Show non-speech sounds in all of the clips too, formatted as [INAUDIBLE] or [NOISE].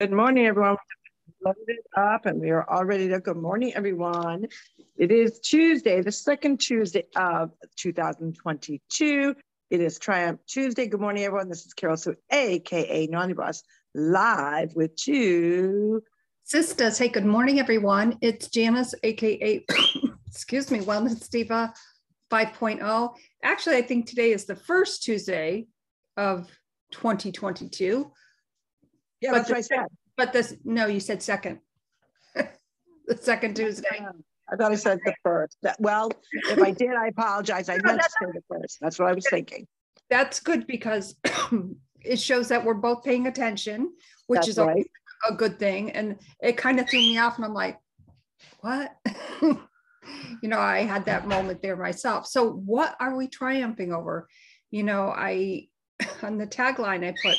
Good morning, everyone. Loaded up, and we are all ready to. Good morning, everyone. It is Tuesday, the second Tuesday of 2022. It is Triumph Tuesday. Good morning, everyone. This is Carol Sue, aka Naughty Boss, live with two sisters. Hey, good morning, everyone. It's Janice, aka [COUGHS] excuse me, Wellness Diva 5.0. Actually, I think today is the first Tuesday of 2022. Yeah, but that's what I said. But this, no, you said second. [LAUGHS] the second Tuesday. I thought I said the first. That, well, if I did, I apologize. I meant to say the first. That's what I was thinking. That's good because [CLEARS THROAT] it shows that we're both paying attention, which that's is right. a, a good thing. And it kind of threw me off, and I'm like, what? [LAUGHS] you know, I had that moment there myself. So, what are we triumphing over? You know, I [LAUGHS] on the tagline I put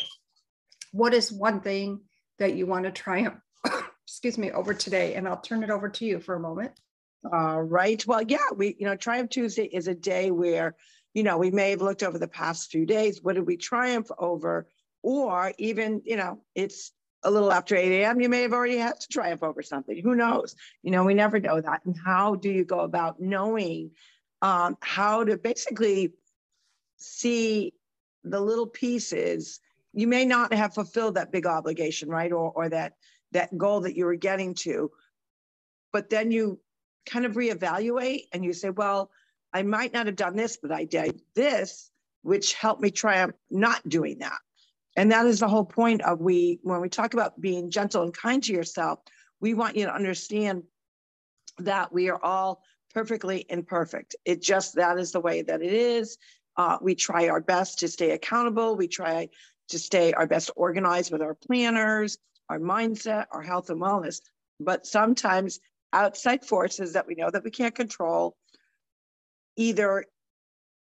what is one thing that you want to triumph, [COUGHS] excuse me, over today? And I'll turn it over to you for a moment. All right. Well, yeah, we, you know, Triumph Tuesday is a day where, you know, we may have looked over the past few days. What did we triumph over? Or even, you know, it's a little after 8 a.m., you may have already had to triumph over something. Who knows? You know, we never know that. And how do you go about knowing um, how to basically see the little pieces you may not have fulfilled that big obligation, right? Or, or that, that goal that you were getting to. But then you kind of reevaluate and you say, well, I might not have done this, but I did this, which helped me triumph not doing that. And that is the whole point of we, when we talk about being gentle and kind to yourself, we want you to understand that we are all perfectly imperfect. It just, that is the way that it is. Uh, we try our best to stay accountable. We try to stay our best organized with our planners, our mindset, our health and wellness. But sometimes outside forces that we know that we can't control either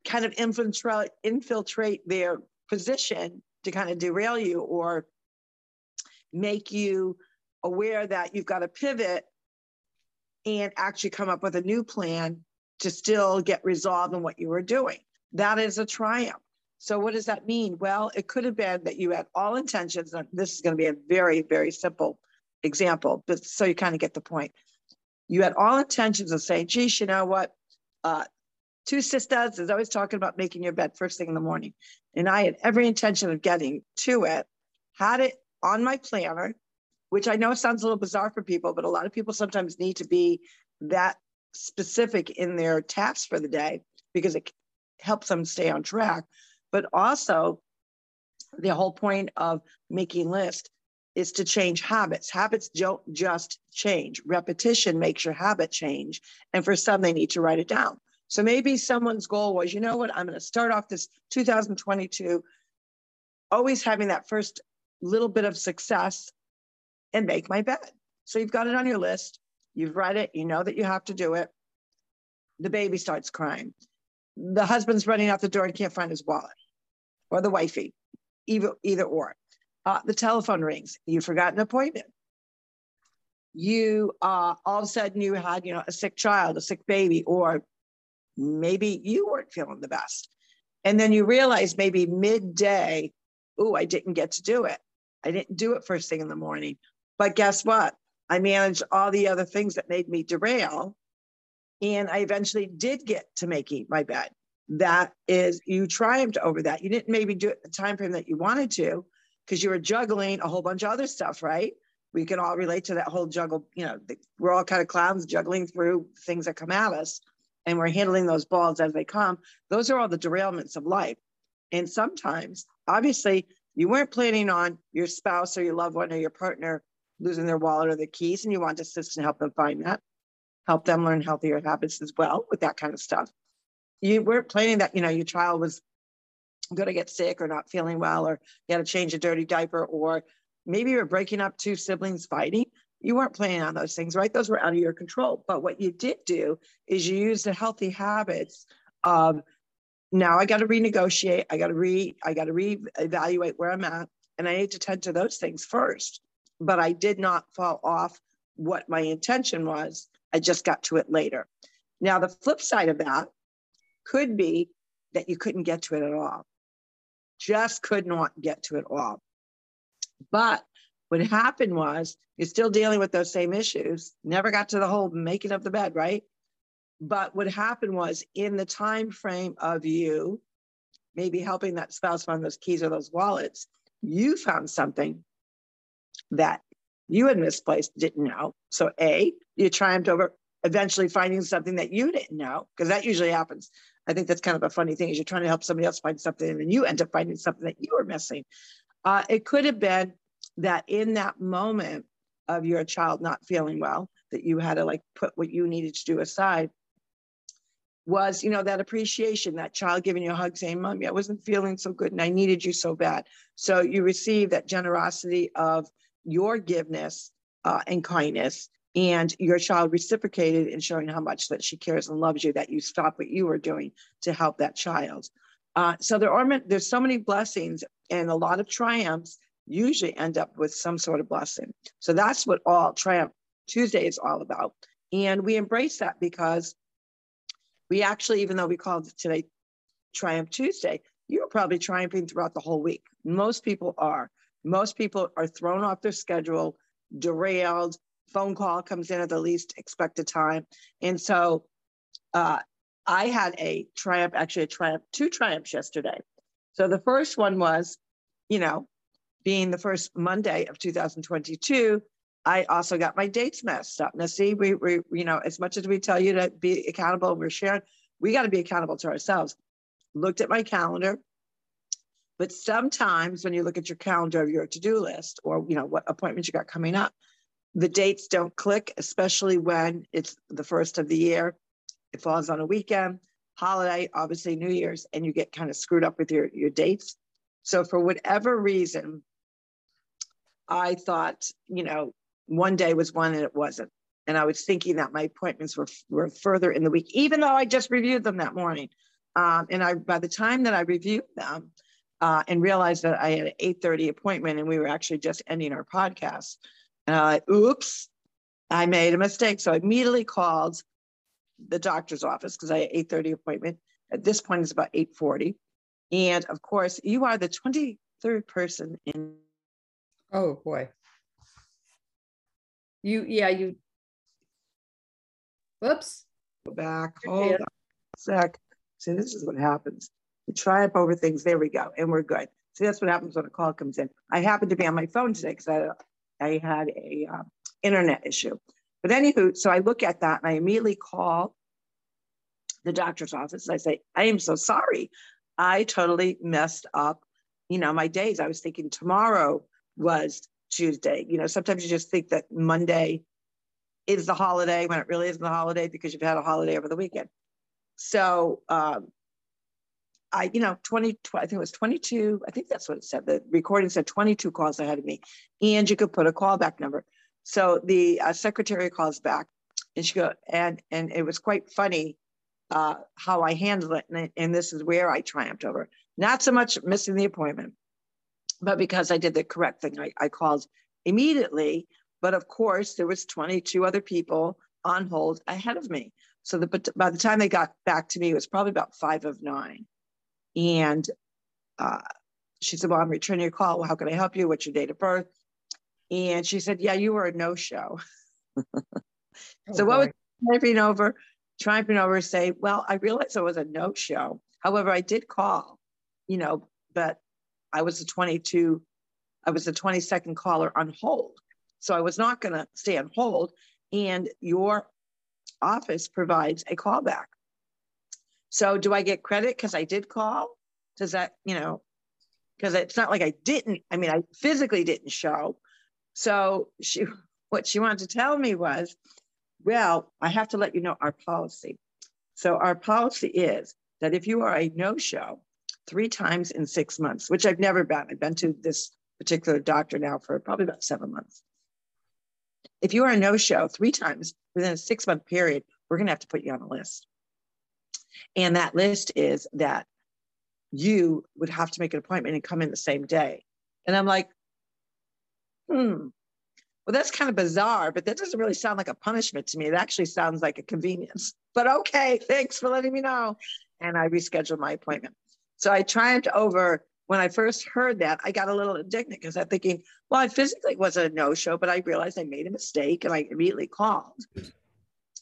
kind of infiltrate, infiltrate their position to kind of derail you or make you aware that you've got to pivot and actually come up with a new plan to still get resolved in what you were doing. That is a triumph. So what does that mean? Well, it could have been that you had all intentions. And this is going to be a very, very simple example, but so you kind of get the point. You had all intentions of saying, geez, you know what? Uh, two sisters is always talking about making your bed first thing in the morning. And I had every intention of getting to it, had it on my planner, which I know sounds a little bizarre for people, but a lot of people sometimes need to be that specific in their tasks for the day because it helps them stay on track. But also, the whole point of making lists is to change habits. Habits don't just change. Repetition makes your habit change. And for some, they need to write it down. So maybe someone's goal was, you know what, I'm going to start off this 2022 always having that first little bit of success and make my bed. So you've got it on your list. You've read it. You know that you have to do it. The baby starts crying. The husband's running out the door and can't find his wallet or the wifey, either, either or. Uh, the telephone rings. You forgot an appointment. You uh, all of a sudden you had, you know, a sick child, a sick baby, or maybe you weren't feeling the best. And then you realize maybe midday, oh, I didn't get to do it. I didn't do it first thing in the morning. But guess what? I managed all the other things that made me derail. And I eventually did get to making my bed that is you triumphed over that. You didn't maybe do it the time frame that you wanted to because you were juggling a whole bunch of other stuff, right? We can all relate to that whole juggle. You know, we're all kind of clowns juggling through things that come at us and we're handling those balls as they come. Those are all the derailments of life. And sometimes, obviously, you weren't planning on your spouse or your loved one or your partner losing their wallet or their keys, and you want to assist and help them find that, help them learn healthier habits as well with that kind of stuff you weren't planning that, you know, your child was going to get sick or not feeling well, or you had to change a dirty diaper, or maybe you were breaking up two siblings fighting. You weren't planning on those things, right? Those were out of your control. But what you did do is you used the healthy habits of now I got to renegotiate, I got to re, I got to reevaluate where I'm at, and I need to tend to those things first. But I did not fall off what my intention was. I just got to it later. Now, the flip side of that could be that you couldn't get to it at all. Just could not get to it all. But What happened was you're still dealing with those same issues, never got to the whole making of the bed, right? But what happened was in the time frame of you maybe helping that spouse find those keys or those wallets, you found something that you had misplaced, didn't know. So A, you triumphed over eventually finding something that you didn't know, because that usually happens. I think that's kind of a funny thing is you're trying to help somebody else find something and then you end up finding something that you were missing. Uh, it could have been that in that moment of your child not feeling well, that you had to like put what you needed to do aside was, you know, that appreciation, that child giving you a hug saying, Mommy, I wasn't feeling so good and I needed you so bad. So you receive that generosity of your giveness uh, and kindness and your child reciprocated in showing how much that she cares and loves you that you stop what you were doing to help that child. Uh, so there are there's so many blessings and a lot of triumphs usually end up with some sort of blessing. So that's what all triumph tuesday is all about. And we embrace that because we actually even though we called today triumph tuesday you're probably triumphing throughout the whole week. Most people are. Most people are thrown off their schedule derailed phone call comes in at the least expected time. And so uh, I had a triumph, actually a triumph, two triumphs yesterday. So the first one was, you know, being the first Monday of 2022, I also got my dates messed up. Now, see, we, we, you know, as much as we tell you to be accountable, we're sharing, we got to be accountable to ourselves. Looked at my calendar, but sometimes when you look at your calendar of your to-do list or, you know, what appointments you got coming up, the dates don't click, especially when it's the first of the year. It falls on a weekend, holiday, obviously New Year's, and you get kind of screwed up with your, your dates. So for whatever reason, I thought, you know, one day was one and it wasn't. And I was thinking that my appointments were, were further in the week, even though I just reviewed them that morning. Um, and I, by the time that I reviewed them uh, and realized that I had an 8.30 appointment and we were actually just ending our podcast, and I like, oops, I made a mistake. So I immediately called the doctor's office because I had 8:30 appointment. At this point, it's about 8:40. And of course, you are the 23rd person in. Oh boy. You yeah, you whoops. Go back. Hold on a sec. See, this is what happens. You try up over things. There we go. And we're good. See, that's what happens when a call comes in. I happen to be on my phone today because I I had a uh, internet issue. But anywho, so I look at that and I immediately call the doctor's office. I say, I am so sorry. I totally messed up, you know, my days. I was thinking tomorrow was Tuesday. You know, sometimes you just think that Monday is the holiday when it really isn't the holiday because you've had a holiday over the weekend. So um, I, you know, 20, I think it was 22. I think that's what it said. The recording said 22 calls ahead of me, and you could put a callback number. So the uh, secretary calls back, and she go, and and it was quite funny uh, how I handled it, and, and this is where I triumphed over. Not so much missing the appointment, but because I did the correct thing, I, I called immediately. But of course, there was 22 other people on hold ahead of me. So the, by the time they got back to me, it was probably about five of nine. And uh, she said, Well, I'm returning your call. Well, how can I help you? What's your date of birth? And she said, Yeah, you were a no show. [LAUGHS] oh, so, boy. what was triumphing over? Triumphing over say, Well, I realized it was a no show. However, I did call, you know, but I was a 22, I was a 22nd caller on hold. So I was not going to stay on hold. And your office provides a callback. So do I get credit because I did call? Does that, you know, because it's not like I didn't, I mean, I physically didn't show. So she, [LAUGHS] what she wanted to tell me was, well, I have to let you know our policy. So our policy is that if you are a no-show three times in six months, which I've never been, I've been to this particular doctor now for probably about seven months. If you are a no-show three times within a six-month period, we're going to have to put you on a list. And that list is that you would have to make an appointment and come in the same day. And I'm like, hmm, well, that's kind of bizarre, but that doesn't really sound like a punishment to me. It actually sounds like a convenience. But okay, [LAUGHS] thanks for letting me know. And I rescheduled my appointment. So I triumphed over when I first heard that, I got a little indignant because I'm thinking, well, I physically was a no show, but I realized I made a mistake and I immediately called.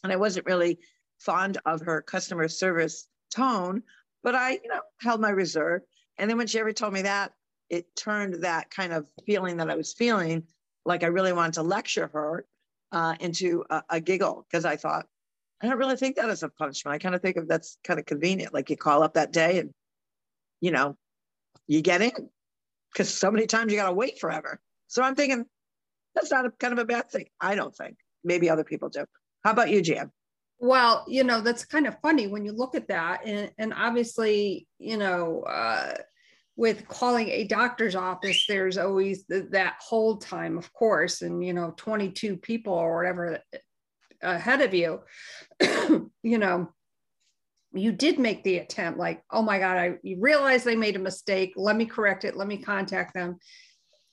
And I wasn't really fond of her customer service tone, but I, you know, held my reserve. And then when she ever told me that, it turned that kind of feeling that I was feeling like I really wanted to lecture her uh, into a, a giggle because I thought, I don't really think that is a punishment. I kind of think of that's kind of convenient. Like you call up that day and, you know, you get in because so many times you got to wait forever. So I'm thinking that's not a kind of a bad thing. I don't think. Maybe other people do. How about you, Jan? Well, you know, that's kind of funny when you look at that. And, and obviously, you know, uh, with calling a doctor's office, there's always the, that hold time, of course, and, you know, 22 people or whatever ahead of you, [CLEARS THROAT] you know, you did make the attempt like, oh my God, I you realize they made a mistake. Let me correct it. Let me contact them.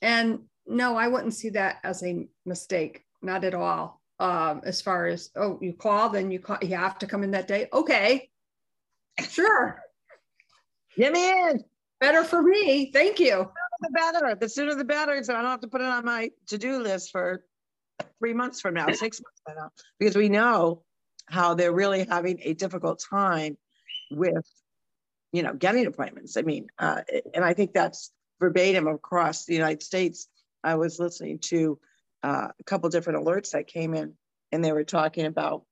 And no, I wouldn't see that as a mistake, not at all um, as far as oh you call then you call you have to come in that day. Okay. Sure. Get me in. Better for me. Thank you. The better. The sooner the better so i don't have to put it on my to-do list for three months from now six months from now because we know how they're really having a difficult time with you know getting appointments. I mean uh, and i think that's verbatim across the united states. I was listening to uh, a couple different alerts that came in, and they were talking about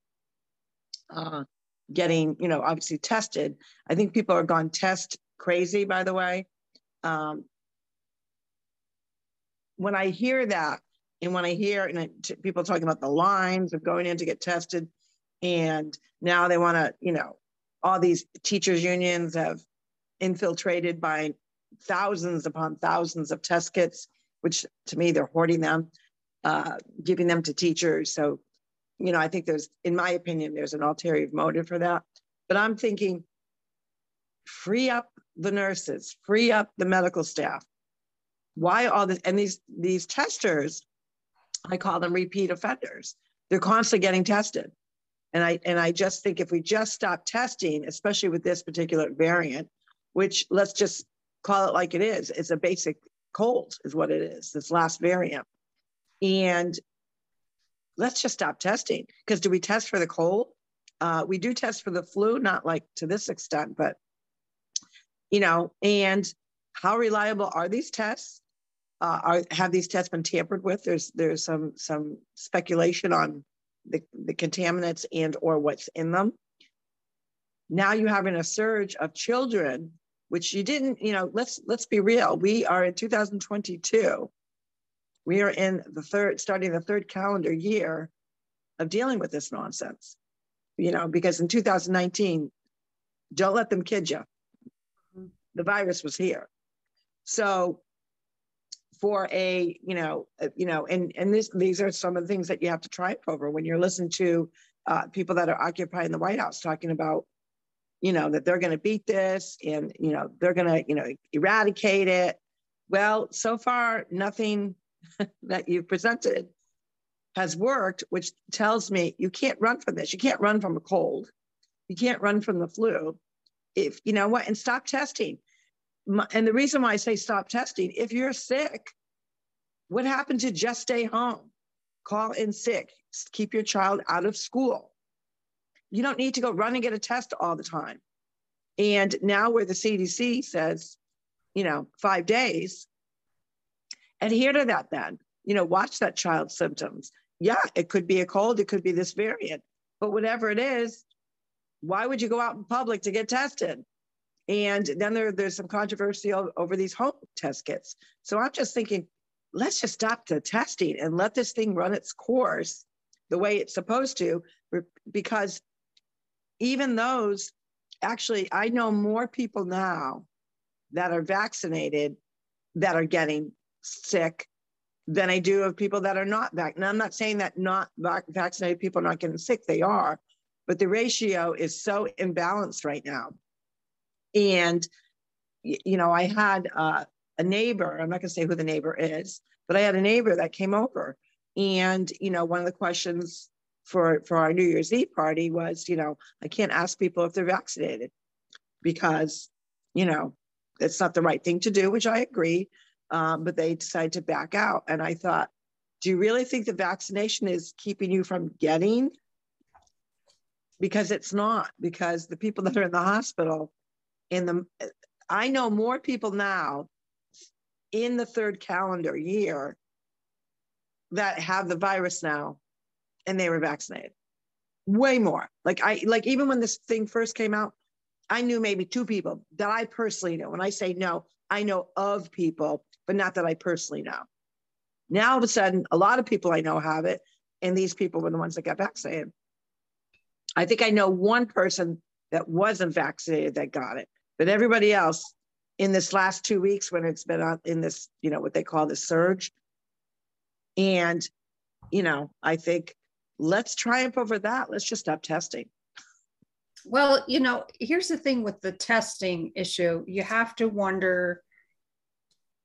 uh, getting, you know, obviously tested. I think people are gone test crazy, by the way. Um, when I hear that, and when I hear and I, t- people talking about the lines of going in to get tested, and now they want to, you know, all these teachers unions have infiltrated by thousands upon thousands of test kits, which to me they're hoarding them uh, giving them to teachers. So, you know, I think there's, in my opinion, there's an ulterior motive for that. But I'm thinking, free up the nurses, free up the medical staff. Why all this? And these these testers, I call them repeat offenders. They're constantly getting tested. And I and I just think if we just stop testing, especially with this particular variant, which let's just call it like it is, it's a basic cold, is what it is. This last variant. And let's just stop testing because do we test for the cold? Uh, we do test for the flu, not like to this extent, but you know, and how reliable are these tests? Uh, are, have these tests been tampered with? There's there's some some speculation on the, the contaminants and or what's in them. Now you're having a surge of children, which you didn't, you know, let's let's be real. We are in 2022 we are in the third, starting the third calendar year of dealing with this nonsense. You know, because in 2019, don't let them kid you. The virus was here. So for a, you know, uh, you know, and and this these are some of the things that you have to triumph over when you're listening to uh, people that are occupying the White House talking about, you know, that they're going to beat this and you know they're going to, you know, eradicate it. Well, so far nothing [LAUGHS] that you've presented has worked, which tells me you can't run from this. You can't run from a cold. You can't run from the flu. If you know what, and stop testing. And the reason why I say stop testing, if you're sick, what happened to just stay home? Call in sick, keep your child out of school. You don't need to go run and get a test all the time. And now, where the CDC says, you know, five days, adhere to that then. You know, watch that child's symptoms. Yeah, it could be a cold, it could be this variant, but whatever it is, why would you go out in public to get tested? And then there, there's some controversy over these home test kits. So I'm just thinking, let's just stop the testing and let this thing run its course the way it's supposed to, because even those, actually, I know more people now that are vaccinated that are getting sick than I do of people that are not vac. Now, I'm not saying that not vac- vaccinated people are not getting sick; they are, but the ratio is so imbalanced right now. And you know, I had uh, a neighbor. I'm not going to say who the neighbor is, but I had a neighbor that came over, and you know, one of the questions for for our New Year's Eve party was, you know, I can't ask people if they're vaccinated because, you know, it's not the right thing to do, which I agree. Um, but they decided to back out. And I thought, do you really think the vaccination is keeping you from getting? Because it's not, because the people that are in the hospital, in the, I know more people now in the third calendar year that have the virus now and they were vaccinated. Way more. Like I like even when this thing first came out, I knew maybe two people that I personally know. When I say know, I know of people, but not that I personally know. Now all of a sudden, a lot of people I know have it, and these people were the ones that got vaccinated. I think I know one person that wasn't vaccinated that got it, but everybody else in this last two weeks when it's been on in this, you know, what they call the surge. And, you know, I think let's triumph over that. Let's just stop testing. Well, you know, here's the thing with the testing issue. You have to wonder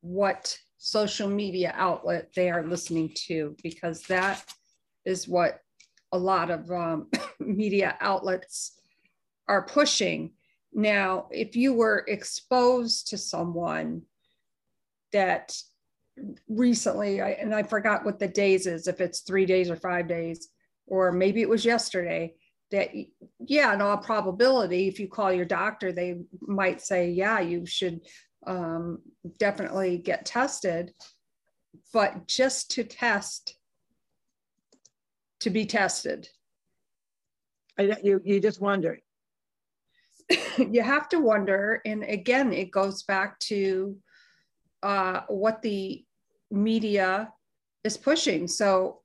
what social media outlet they are listening to because that is what a lot of um, [COUGHS] media outlets are pushing. Now, if you were exposed to someone that recently, I, and I forgot what the days is, if it's three days or five days, or maybe it was yesterday, that yeah, in all probability, if you call your doctor, they might say, yeah, you should um, definitely get tested. But just to test, to be tested. I, you, you just wonder, [LAUGHS] you have to wonder, and again, it goes back to uh, what the media is pushing. So,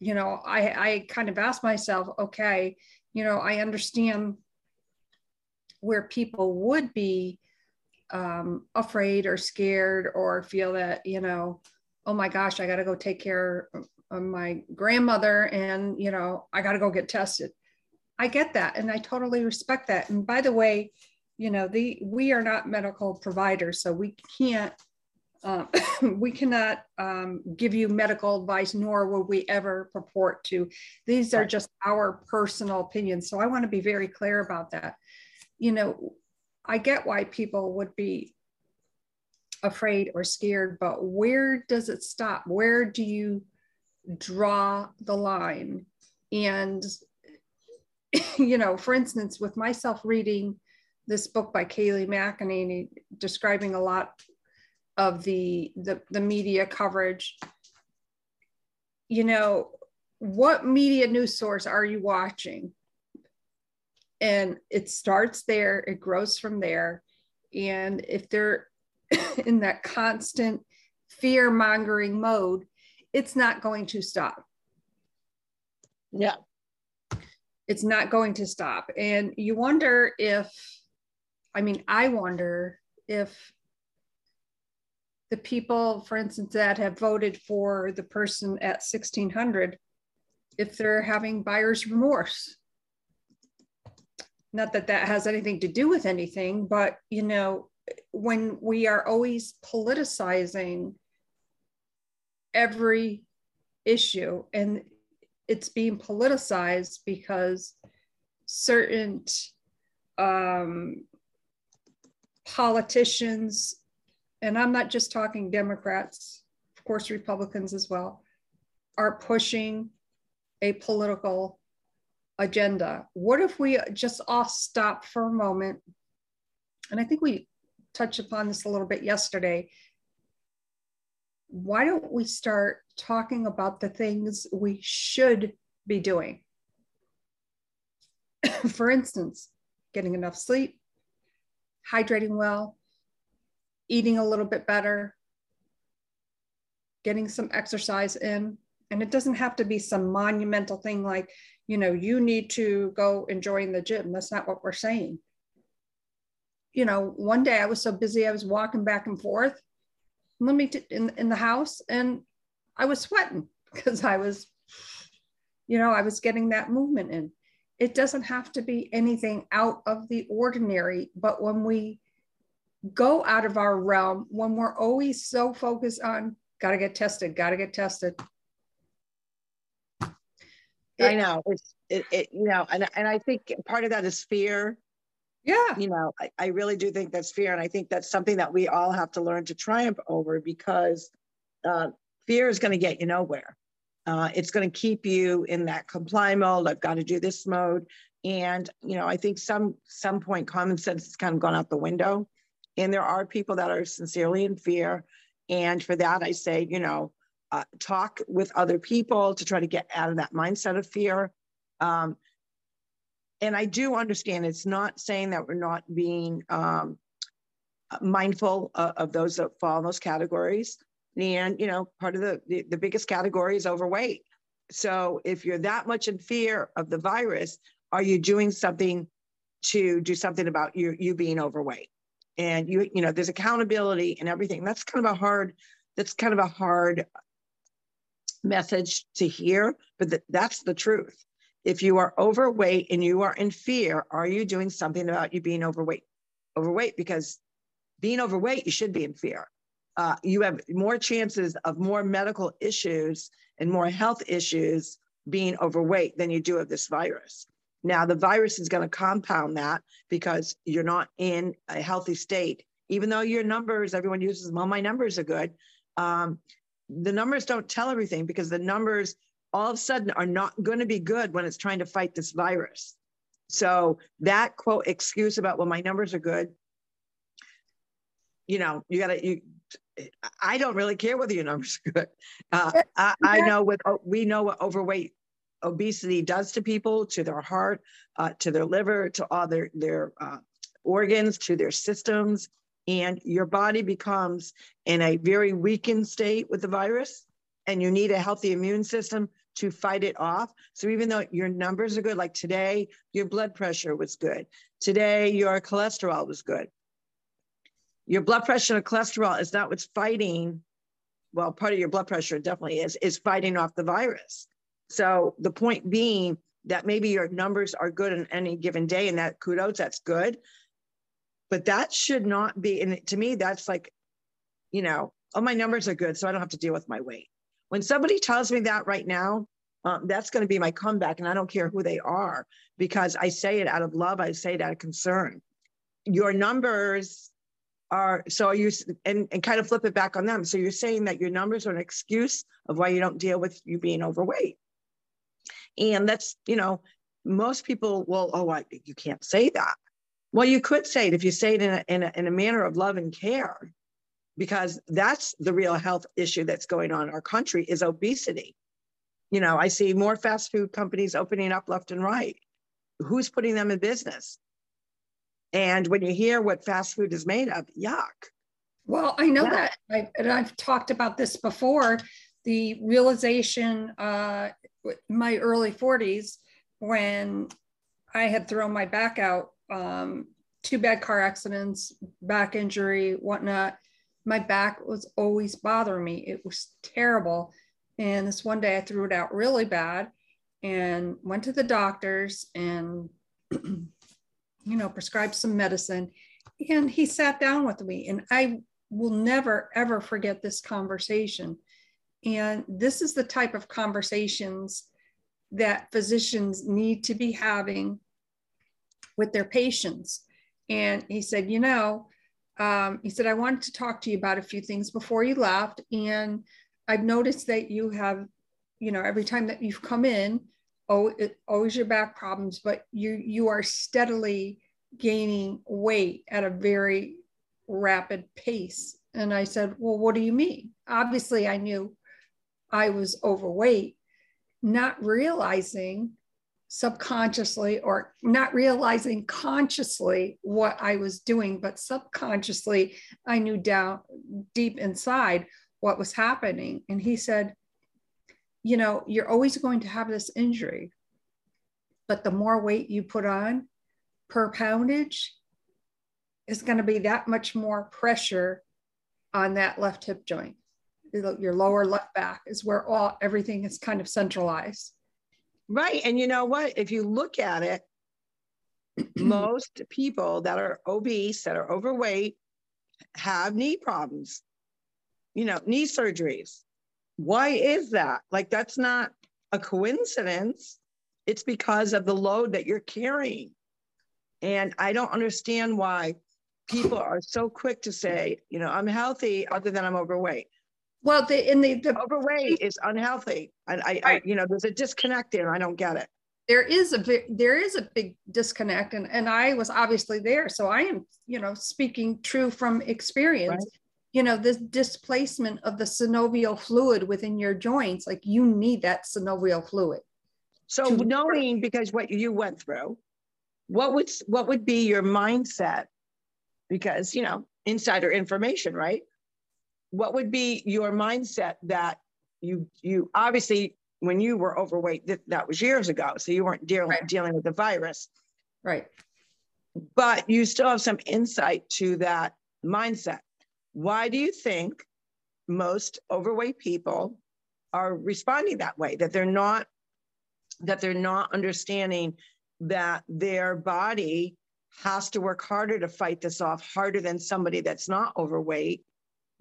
you know, I, I kind of asked myself, okay, you know, I understand where people would be um, afraid or scared or feel that, you know, oh my gosh, I got to go take care of my grandmother and, you know, I got to go get tested. I get that and I totally respect that. And by the way, you know, the we are not medical providers, so we can't uh, [COUGHS] we cannot um, give you medical advice, nor will we ever purport to. These are just our personal opinions. So I want to be very clear about that. You know, I get why people would be afraid or scared, but where does it stop? Where do you draw the line? And [LAUGHS] you know, for instance, with myself reading this book by Kayleigh McEnany, describing a lot of the, the, the media coverage, you know, what media news source are you watching? And it starts there, it grows from there. And if they're [LAUGHS] in that constant fear mongering mode, it's not going to stop. Yeah it's not going to stop. And you wonder if, I mean, I wonder if the people, for instance, that have voted for the person at 1600, if they're having buyer's remorse. Not that that has anything to do with anything, but you know, when we are always politicizing every issue and it's being politicized because certain um, politicians, and I'm not just talking Democrats, of course, Republicans as well, are pushing a political agenda. What if we just all stop for a moment? And I think we touched upon this a little bit yesterday why don't we start talking about the things we should be doing? [COUGHS] For instance, getting enough sleep, hydrating well, eating a little bit better, getting some exercise in. And it doesn't have to be some monumental thing like, you know, you need to go enjoying the gym. That's not what we're saying. You know, one day I was so busy, I was walking back and forth let me t- in, in the house and I was sweating [LAUGHS] because I was, you know, I was getting that movement in. It doesn't have to be anything out of the ordinary, but when we go out of our realm, when we're always so focused on got to get tested, got to get tested. I know it's it, it, you know, and and I think part of that is fear. Yeah. You know, I, I really do think that's fear. And I think that's something that we all have to learn to triumph over because uh, fear is going to get you nowhere. Uh, it's going to keep you in that comply mode. I've got to do this mode. And, you know, I think some some point common sense has kind of gone out the window. And there are people that are sincerely in fear. And for that, I say, you know, uh, talk with other people to try to get out of that mindset of fear. Um, and I do understand it's not saying that we're not being um, mindful of, of, those that fall in those categories. And, you know, part of the, the, the biggest category is overweight. So if you're that much in fear of the virus, are you doing something to do something about you, you being overweight? And you, you know, there's accountability and everything. That's kind of a hard, that's kind of a hard message to hear, but th- that's the truth. If you are overweight and you are in fear, are you doing something about you being overweight? Overweight because being overweight, you should be in fear. Uh, you have more chances of more medical issues and more health issues being overweight than you do of this virus. Now, the virus is going to compound that because you're not in a healthy state. Even though your numbers, everyone uses, well, my numbers are good. Um, the numbers don't tell everything because the numbers all of a sudden are not going to be good when it's trying to fight this virus. So that quote excuse about well my numbers are good, you know, you got to you. I don't really care whether your numbers are good. Uh, I, I, know what we know what overweight obesity does to people, to their heart, uh, to their liver, to all their their uh, organs, to their systems, and your body becomes in a very weakened state with the virus, and you need a healthy immune system to fight it off. So even though your numbers are good, like today, your blood pressure was good. Today, your cholesterol was good. Your blood pressure and cholesterol is not what's fighting. Well, part of your blood pressure definitely is, is fighting off the virus. So the point being that maybe your numbers are good on any given day and that kudos, that's good. But that should not be, and to me, that's like, you know, oh, my numbers are good, so I don't have to deal with my weight. When somebody tells me that right now, um, that's going to be my comeback. And I don't care who they are because I say it out of love. I say it out of concern. Your numbers are so you and, and kind of flip it back on them. So you're saying that your numbers are an excuse of why you don't deal with you being overweight. And that's, you know, most people will, oh, I, you can't say that. Well, you could say it if you say it in a, in a, in a manner of love and care because that's the real health issue that's going on in our country is obesity. You know, I see more fast food companies opening up left and right. Who's putting them in business? And when you hear what fast food is made of, yuck. Well, I know yeah. that. I, and I've talked about this before. The realization, uh, my early 40s, when I had thrown my back out, um, two bad car accidents, back injury, whatnot my back was always bothering me. It was terrible. And this one day I threw it out really bad and went to the doctors and, [CLEARS THROAT] you know, prescribed some medicine. And he sat down with me, and I will never, ever forget this conversation. And this is the type of conversations that physicians need to be having with their patients. And he said, You know, um, he said, I wanted to talk to you about a few things before you left. And I've noticed that you have, you know, every time that you've come in, oh, it, always your back problems, but you you are steadily gaining weight at a very rapid pace. And I said, Well, what do you mean? Obviously, I knew I was overweight, not realizing subconsciously or not realizing consciously what I was doing, but subconsciously I knew down deep inside what was happening. And he said, You know, you're always going to have this injury, but the more weight you put on per poundage is going to be that much more pressure on that left hip joint. Your lower left back is where all everything is kind of centralized. Right. And you know what? If you look at it, [CLEARS THROAT] most people that are obese, that are overweight, have knee problems, you know, knee surgeries. Why is that? Like, that's not a coincidence. It's because of the load that you're carrying. And I don't understand why people are so quick to say, you know, I'm healthy other than I'm overweight. Well, the in the, the overweight is unhealthy. And I, right. I, you know, there's a disconnect there. I don't get it. There is a big, there is a big disconnect, and and I was obviously there, so I am, you know, speaking true from experience. Right. You know, this displacement of the synovial fluid within your joints, like you need that synovial fluid. So knowing because what you went through, what would what would be your mindset? Because you know, insider information, right? What would be your mindset that you you obviously when you were overweight that, that was years ago so you weren't dealing right. dealing with the virus. Right. But you still have some insight to that mindset. Why do you think most overweight people are responding that way that they're not that they're not understanding that their body has to work harder to fight this off harder than somebody that's not overweight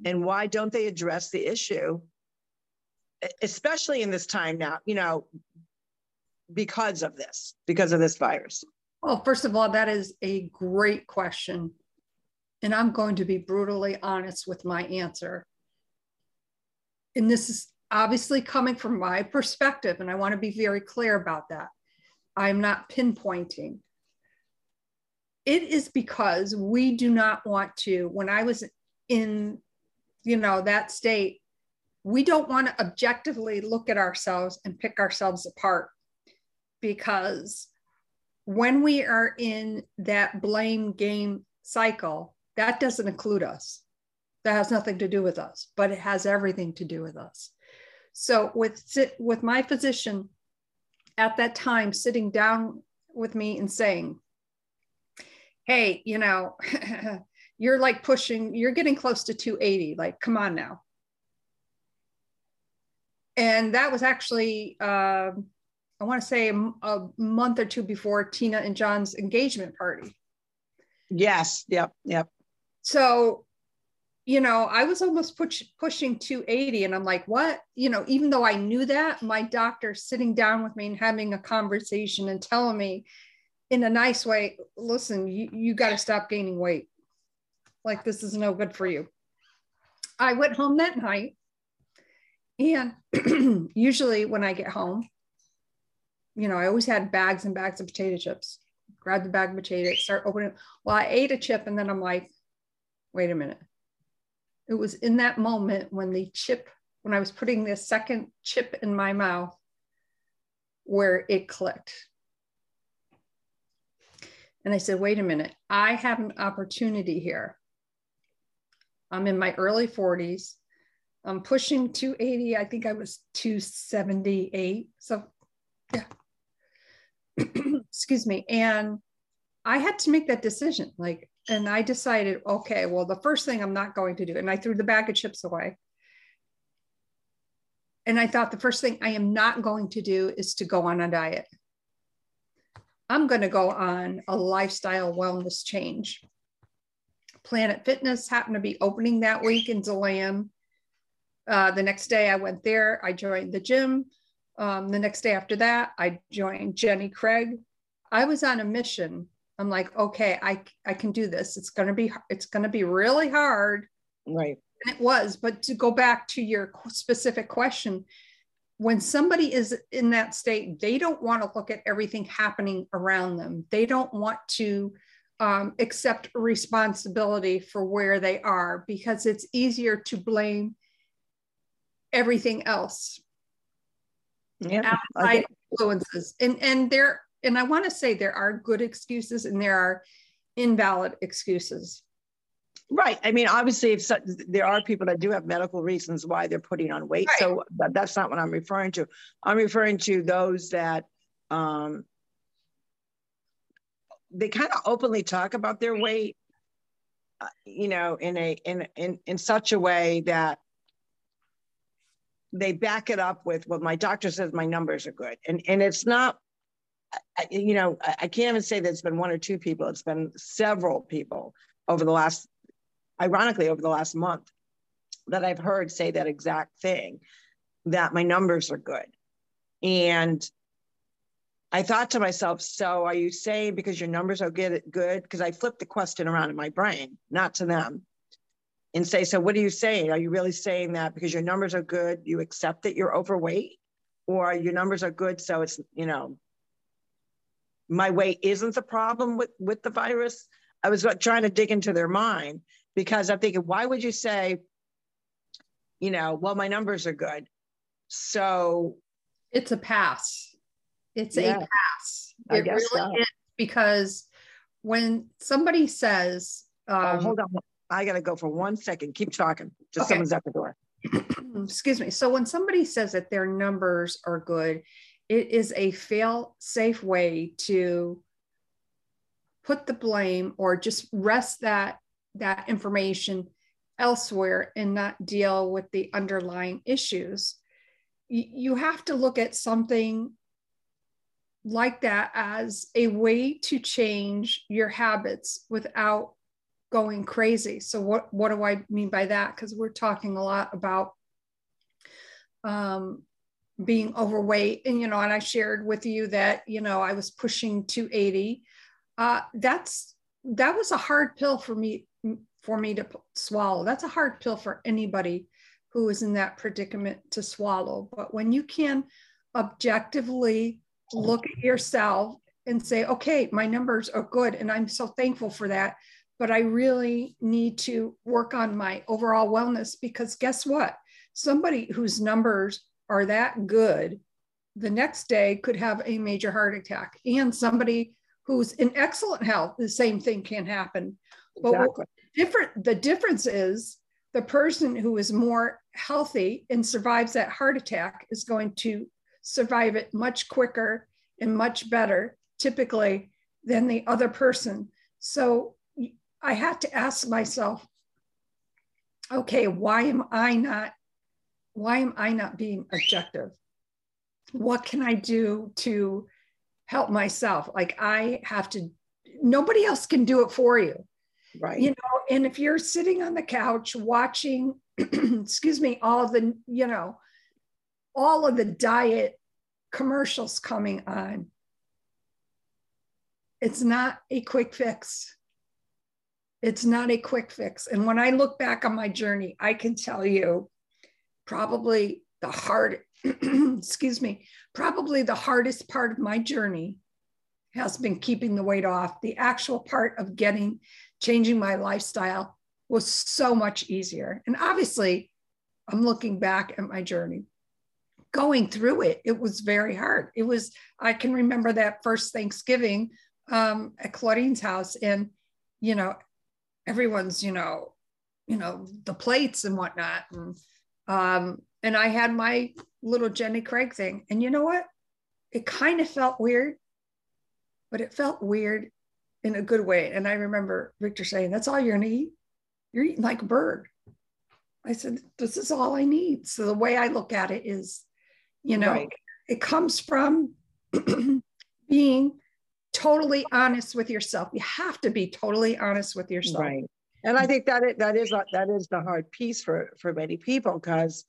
and why don't they address the issue especially in this time now you know because of this because of this virus? Well first of all that is a great question. And i'm going to be brutally honest with my answer. And this is obviously coming from my perspective and i want to be very clear about that. I'm not pinpointing. It is because we do not want to when i was in you know, that state, we don't want to objectively look at ourselves and pick ourselves apart because when we are in that blame game cycle, that doesn't include us. That has nothing to do with us, but it has everything to do with us. So with with my physician at that time sitting down with me and saying, "Hey, you know, [LAUGHS] you're like pushing, you're getting close to 280. Like, come on now. And that was actually, uh, I want to say a, a, month or two before Tina and John's engagement party. Yes. Yep. Yep. So, you know, I was almost push, pushing 280, and I'm like, what? You know, even though I knew that, my doctor sitting down with me and having a conversation and telling me in a nice way, listen, you, you got to stop gaining weight like this is no good for you. I went home that night. And [CLEARS THROAT] usually when I get home, you know, I always had bags and bags of potato chips. Grab the bag of potatoes, start opening. Well, I ate a chip and then I'm like, wait a minute. It was in that moment when the chip, when I was putting the second chip in my mouth, where it clicked. And I said, wait a minute, I have an opportunity here. I'm in my early 40s. I'm pushing 280. I think I was 278. So, yeah. [CLEARS THROAT] Excuse me. And I had to make that decision. Like, and I decided, okay, well, the first thing I'm not going to do, and I threw the bag of chips away. And I thought the first thing I am not going to do is to go on a diet. I'm going to go on a lifestyle wellness change. Planet Fitness happened to be opening that week in DeLand. Uh, the next day I went there, I joined the gym. Um, the next day after that, I joined Jenny Craig. I was on a mission. I'm like, okay, I, I can do this. It's going to be, it's going to be really hard. Right. And it was, but to go back to your specific question, when somebody is in that state, they don't want to look at everything happening around them. They don't want to um, accept responsibility for where they are because it's easier to blame everything else yeah, outside influences. And and there and i want to say there are good excuses and there are invalid excuses. Right i mean obviously if so, there are people that do have medical reasons why they're putting on weight right. so that, that's not what i'm referring to. I'm referring to those that um, they kind of openly talk about their weight, uh, you know, in a in in in such a way that they back it up with well, my doctor says my numbers are good, and and it's not. You know, I can't even say that it's been one or two people. It's been several people over the last, ironically, over the last month, that I've heard say that exact thing, that my numbers are good, and I thought to myself, so are you saying because your numbers are good, good? Because I flipped the question around in my brain, not to them, and say, so what are you saying? Are you really saying that because your numbers are good, you accept that you're overweight, or your numbers are good, so it's you know, my weight isn't the problem with with the virus? I was uh, trying to dig into their mind because I'm thinking, why would you say, you know, well, my numbers are good, so it's a pass it's yeah, a pass. It really so. is because when somebody says, oh, um, oh, hold on, I got to go for one second. Keep talking. Just okay. someone's at the door. [CLEARS THROAT] Excuse me. So when somebody says that their numbers are good, it is a fail safe way to put the blame or just rest that that information elsewhere and not deal with the underlying issues you have to look at something like that as a way to change your habits without going crazy. So what what do I mean by that? Because we're talking a lot about um, being overweight, and you know, and I shared with you that you know I was pushing 280. Uh, that's that was a hard pill for me for me to swallow. That's a hard pill for anybody who is in that predicament to swallow. But when you can objectively look at yourself and say, okay, my numbers are good. And I'm so thankful for that. But I really need to work on my overall wellness because guess what? Somebody whose numbers are that good the next day could have a major heart attack. And somebody who's in excellent health, the same thing can happen. But exactly. different the difference is the person who is more healthy and survives that heart attack is going to survive it much quicker and much better, typically, than the other person. So I had to ask myself, okay, why am I not? Why am I not being objective? What can I do to help myself? Like I have to, nobody else can do it for you. Right. You know, and if you're sitting on the couch watching, [CLEARS THROAT] excuse me, all the, you know, all of the diet commercials coming on. It's not a quick fix. It's not a quick fix. And when I look back on my journey, I can tell you probably the hard, [CLEARS THROAT] excuse me, probably the hardest part of my journey has been keeping the weight off. The actual part of getting, changing my lifestyle was so much easier. And obviously, I'm looking back at my journey. Going through it, it was very hard. It was, I can remember that first Thanksgiving um, at Claudine's house, and, you know, everyone's, you know, you know, the plates and whatnot. And, um, and I had my little Jenny Craig thing. And you know what? It kind of felt weird, but it felt weird in a good way. And I remember Victor saying, That's all you're gonna eat? You're eating like a bird. I said, This is all I need. So the way I look at it is, you know, right. it comes from [CLEARS THROAT] being totally honest with yourself. You have to be totally honest with yourself. Right. And I think that it, that is that is the hard piece for for many people because,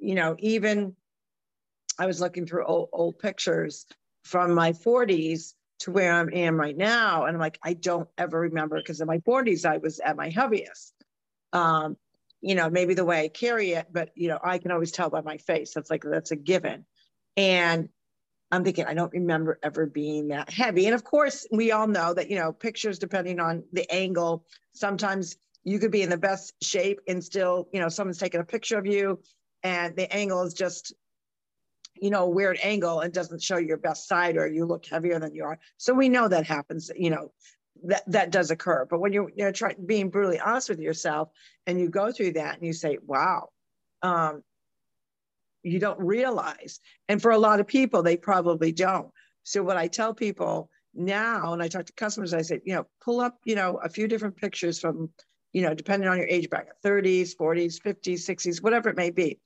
you know, even I was looking through old, old pictures from my 40s to where I am right now. And I'm like, I don't ever remember because in my 40s, I was at my heaviest. Um, you know, maybe the way I carry it, but you know, I can always tell by my face. That's like that's a given. And I'm thinking, I don't remember ever being that heavy. And of course, we all know that, you know, pictures, depending on the angle, sometimes you could be in the best shape and still, you know, someone's taking a picture of you and the angle is just you know, a weird angle and doesn't show your best side or you look heavier than you are. So we know that happens, you know, that that does occur. But when you're, you're trying being brutally honest with yourself and you go through that and you say, wow, um, you don't realize. And for a lot of people, they probably don't. So what I tell people now, and I talk to customers, I say, you know, pull up, you know, a few different pictures from, you know, depending on your age bracket, 30s, 40s, 50s, 60s, whatever it may be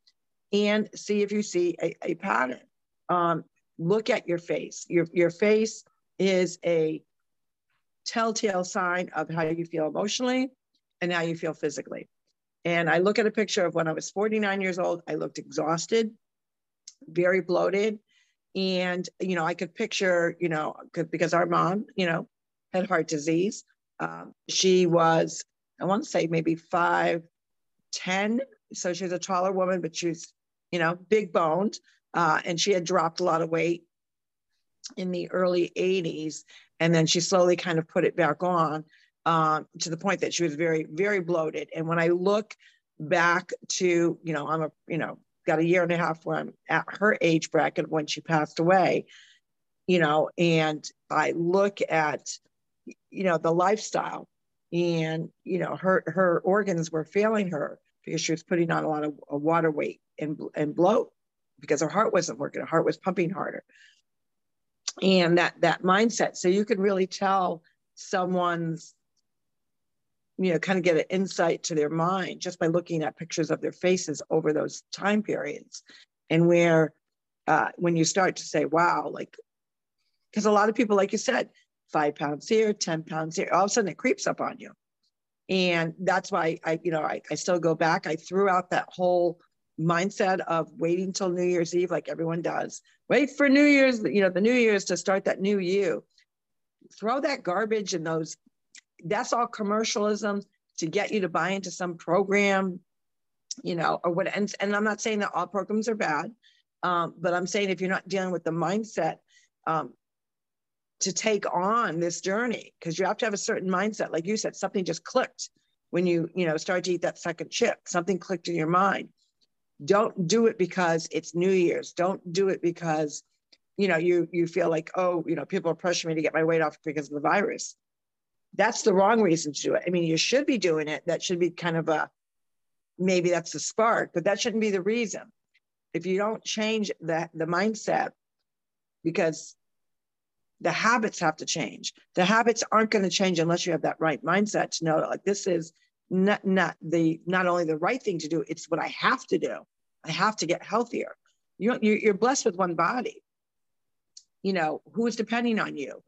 and see if you see a, a pattern. Um, look at your face. Your, your face is a telltale sign of how you feel emotionally and how you feel physically. And I look at a picture of when I was 49 years old, I looked exhausted, very bloated. And, you know, I could picture, you know, because our mom, you know, had heart disease. Um, she was, I want to say maybe five, 10. So she was a taller woman, but she was, you know, big boned. Uh, and she had dropped a lot of weight in the early 80s. And then she slowly kind of put it back on um, to the point that she was very, very bloated. And when I look back to, you know, I'm a, you know, got a year and a half where I'm at her age bracket when she passed away, you know, and I look at, you know, the lifestyle and, you know, her, her organs were failing her because she was putting on a lot of water weight and, and bloat because her heart wasn't working. Her heart was pumping harder. And that, that mindset. So you can really tell someone's you know, kind of get an insight to their mind just by looking at pictures of their faces over those time periods. And where, uh, when you start to say, wow, like, because a lot of people, like you said, five pounds here, 10 pounds here, all of a sudden it creeps up on you. And that's why I, you know, I, I still go back. I threw out that whole mindset of waiting till New Year's Eve, like everyone does. Wait for New Year's, you know, the New Year's to start that new you. Throw that garbage and those that's all commercialism to get you to buy into some program, you know, or what. And, and I'm not saying that all programs are bad, um, but I'm saying if you're not dealing with the mindset um, to take on this journey, because you have to have a certain mindset. Like you said, something just clicked when you, you know, started to eat that second chip. Something clicked in your mind. Don't do it because it's New Year's. Don't do it because, you know, you you feel like, oh, you know, people are pressuring me to get my weight off because of the virus that's the wrong reason to do it. I mean, you should be doing it. That should be kind of a maybe that's the spark, but that shouldn't be the reason. If you don't change the, the mindset, because the habits have to change. The habits aren't going to change unless you have that right mindset to know that like this is not not the not only the right thing to do, it's what I have to do. I have to get healthier. You you're blessed with one body. You know who's depending on you,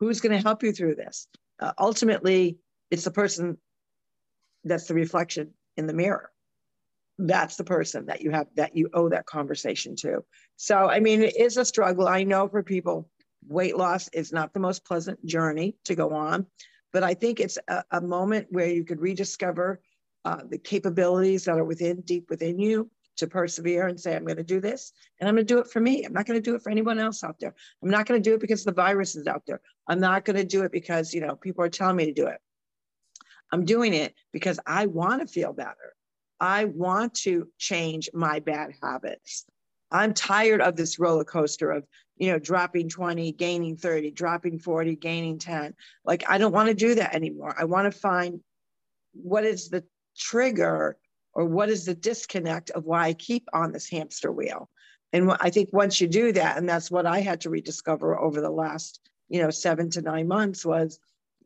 who's going to help you through this uh, ultimately it's the person that's the reflection in the mirror that's the person that you have that you owe that conversation to so i mean it is a struggle i know for people weight loss is not the most pleasant journey to go on but i think it's a, a moment where you could rediscover uh, the capabilities that are within deep within you to persevere and say i'm going to do this and i'm going to do it for me i'm not going to do it for anyone else out there i'm not going to do it because the virus is out there I'm not going to do it because, you know, people are telling me to do it. I'm doing it because I want to feel better. I want to change my bad habits. I'm tired of this roller coaster of, you know, dropping 20, gaining 30, dropping 40, gaining 10. Like, I don't want to do that anymore. I want to find what is the trigger or what is the disconnect of why I keep on this hamster wheel. And I think once you do that, and that's what I had to rediscover over the last you know, seven to nine months was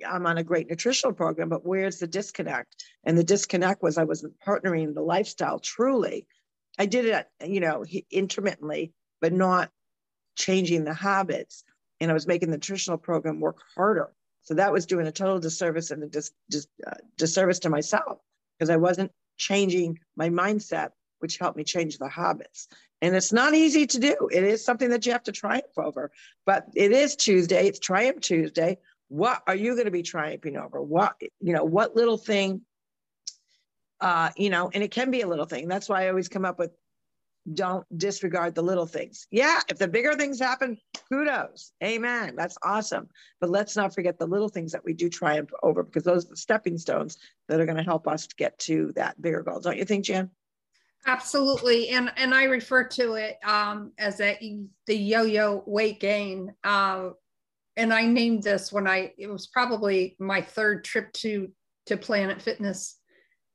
I'm on a great nutritional program, but where's the disconnect? And the disconnect was I wasn't partnering the lifestyle truly. I did it, you know, intermittently, but not changing the habits. And I was making the nutritional program work harder. So that was doing a total disservice and a dis, dis, uh, disservice to myself because I wasn't changing my mindset, which helped me change the habits. And it's not easy to do. It is something that you have to triumph over. But it is Tuesday. It's Triumph Tuesday. What are you going to be triumphing over? What, you know, what little thing, uh, you know, and it can be a little thing. That's why I always come up with don't disregard the little things. Yeah, if the bigger things happen, kudos. Amen. That's awesome. But let's not forget the little things that we do triumph over because those are the stepping stones that are going to help us get to that bigger goal. Don't you think, Jan? Absolutely, and and I refer to it um, as a, the yo-yo weight gain. Uh, and I named this when I it was probably my third trip to to Planet Fitness,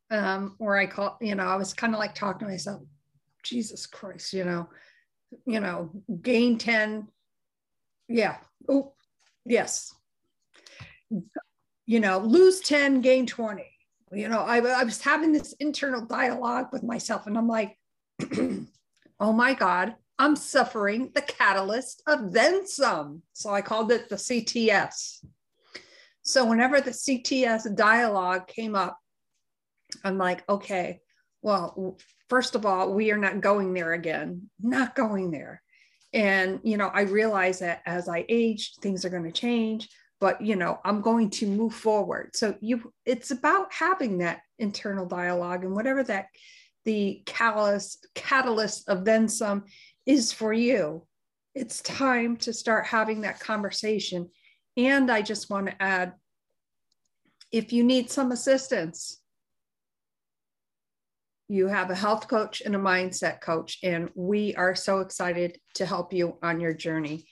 um, where I call you know I was kind of like talking to myself, Jesus Christ, you know, you know, gain ten, yeah, oh yes, you know, lose ten, gain twenty you know, I, I was having this internal dialogue with myself, and I'm like, [CLEARS THROAT] oh my God, I'm suffering the catalyst of then some. So I called it the CTS. So whenever the CTS dialogue came up, I'm like, okay, well, first of all, we are not going there again, not going there. And, you know, I realize that as I age, things are going to change, but, you know, I'm going to move forward. So you, it's about having that internal dialogue and whatever that the catalyst, catalyst of then some is for you. It's time to start having that conversation. And I just want to add if you need some assistance, you have a health coach and a mindset coach, and we are so excited to help you on your journey.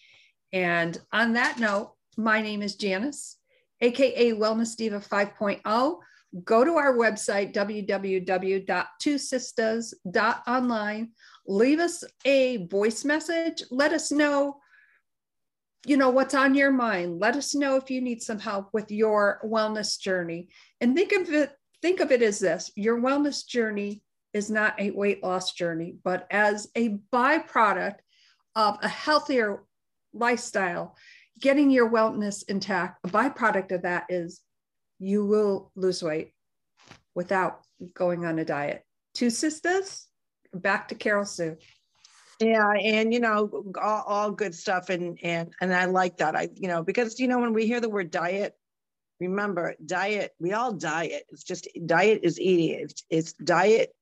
And on that note, my name is Janice, aka Wellness Diva 5.0. Go to our website, www.twosistas.online. Leave us a voice message. Let us know, you know, what's on your mind. Let us know if you need some help with your wellness journey. And think of it think of it as this your wellness journey is not a weight loss journey, but as a byproduct of a healthier lifestyle, getting your wellness intact, a byproduct of that is you will lose weight without going on a diet. Two sisters, back to Carol Sue. Yeah, and you know, all, all good stuff, and and and I like that. I you know because you know when we hear the word diet, remember diet we all diet it's just diet is eating it's, it's diet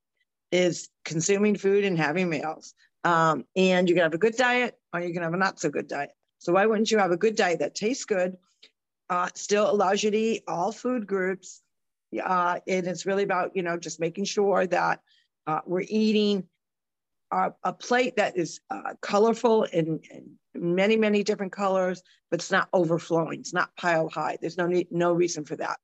is consuming food and having meals um, and you can have a good diet or you can have a not so good diet so why wouldn't you have a good diet that tastes good uh, still allows you to eat all food groups uh, and it's really about you know just making sure that uh, we're eating a, a plate that is uh, colorful and, and many, many different colors, but it's not overflowing. It's not piled high. There's no need, no reason for that.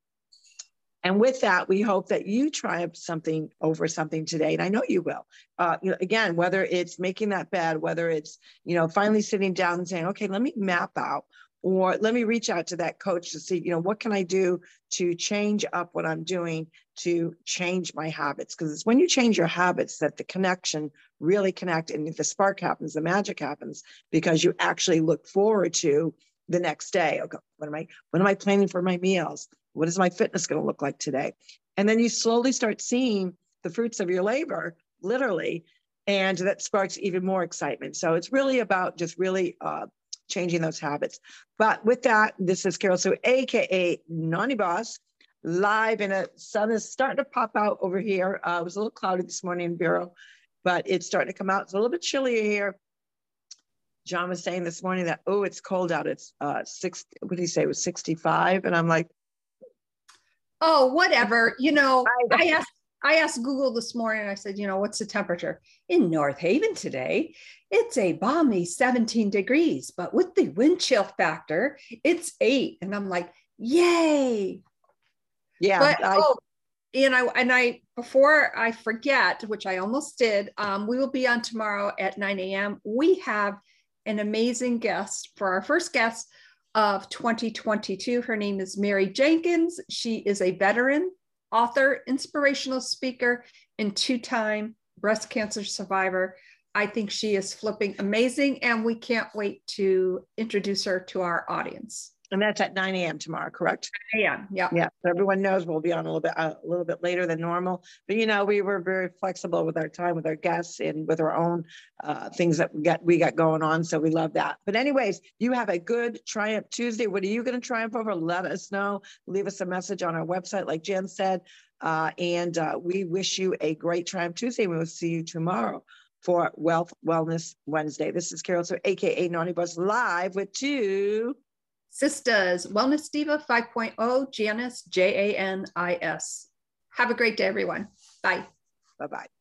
And with that, we hope that you triumph something over something today, and I know you will. Uh, you know, again, whether it's making that bed, whether it's you know finally sitting down and saying, okay, let me map out or let me reach out to that coach to see you know what can i do to change up what i'm doing to change my habits? Because it's when you change your habits that the connection really connect and the spark happens the magic happens because you actually look forward to the next day. Okay what am i what am i planning for my meals what is my fitness going to look like today and then you slowly start seeing the fruits of your labor literally and that sparks even more excitement so it's really about just really uh, changing those habits. But with that, this is Carol Sue, AKA Naughty Boss, live and the sun is starting to pop out over here. Uh, it was a little cloudy this morning in Bureau, but it's starting to come out. It's a little bit chillier here. John was saying this morning that, oh, it's cold out. It's uh, six, what did he say? It was 65. And I'm like, oh, whatever. You know, I asked I asked Google this morning, I said, you know, what's the temperature in North Haven today? It's a balmy 17 degrees, but with the wind chill factor, it's eight. And I'm like, yay. Yeah. But, I, oh, and I, and I, before I forget, which I almost did, um, we will be on tomorrow at 9 a.m. We have an amazing guest for our first guest of 2022. Her name is Mary Jenkins. She is a veteran author, inspirational speaker, and two time breast cancer survivor. I think she is flipping amazing, and we can't wait to introduce her to our audience. And that's at 9 a.m. tomorrow, correct? Yeah, yeah. Yeah. So everyone knows we'll be on a little bit uh, a little bit later than normal. But you know, we were very flexible with our time with our guests and with our own uh, things that we got we got going on. So we love that. But anyways, you have a good Triumph Tuesday. What are you going to triumph over? Let us know. Leave us a message on our website, like Jen said. Uh, and uh, we wish you a great Triumph Tuesday. We will see you tomorrow for Wealth Wellness Wednesday. This is Carol, Sue AKA Naughty Boss, live with two sisters, Wellness Diva 5.0, Janice, J A N I S. Have a great day, everyone. Bye. Bye bye.